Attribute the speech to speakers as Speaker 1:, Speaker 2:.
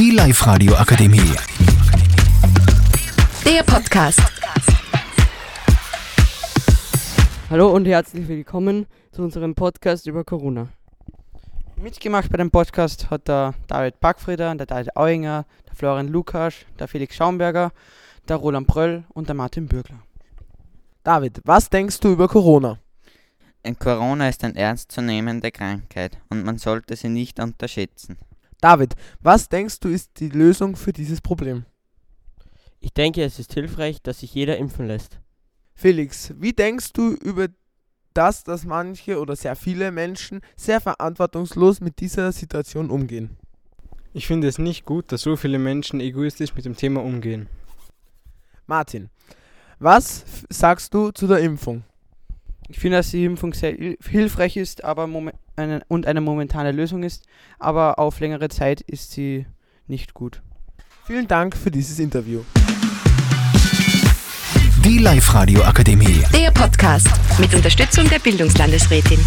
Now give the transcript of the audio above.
Speaker 1: Live-Radio Akademie.
Speaker 2: Der Podcast.
Speaker 3: Hallo und herzlich willkommen zu unserem Podcast über Corona.
Speaker 4: Mitgemacht bei dem Podcast hat der David Backfrieder, der David Auinger, der Florian Lukas, der Felix Schaumberger, der Roland Bröll und der Martin Bürgler.
Speaker 5: David, was denkst du über Corona?
Speaker 6: Ein Corona ist eine ernstzunehmende Krankheit und man sollte sie nicht unterschätzen.
Speaker 5: David, was denkst du ist die Lösung für dieses Problem?
Speaker 3: Ich denke, es ist hilfreich, dass sich jeder impfen lässt.
Speaker 5: Felix, wie denkst du über das, dass manche oder sehr viele Menschen sehr verantwortungslos mit dieser Situation umgehen?
Speaker 7: Ich finde es nicht gut, dass so viele Menschen egoistisch mit dem Thema umgehen.
Speaker 5: Martin, was sagst du zu der Impfung?
Speaker 4: Ich finde, dass die Impfung sehr hil- hilfreich ist aber eine, und eine momentane Lösung ist, aber auf längere Zeit ist sie nicht gut.
Speaker 5: Vielen Dank für dieses Interview.
Speaker 1: Die Live-Radio Akademie.
Speaker 2: Der Podcast mit Unterstützung der Bildungslandesrätin.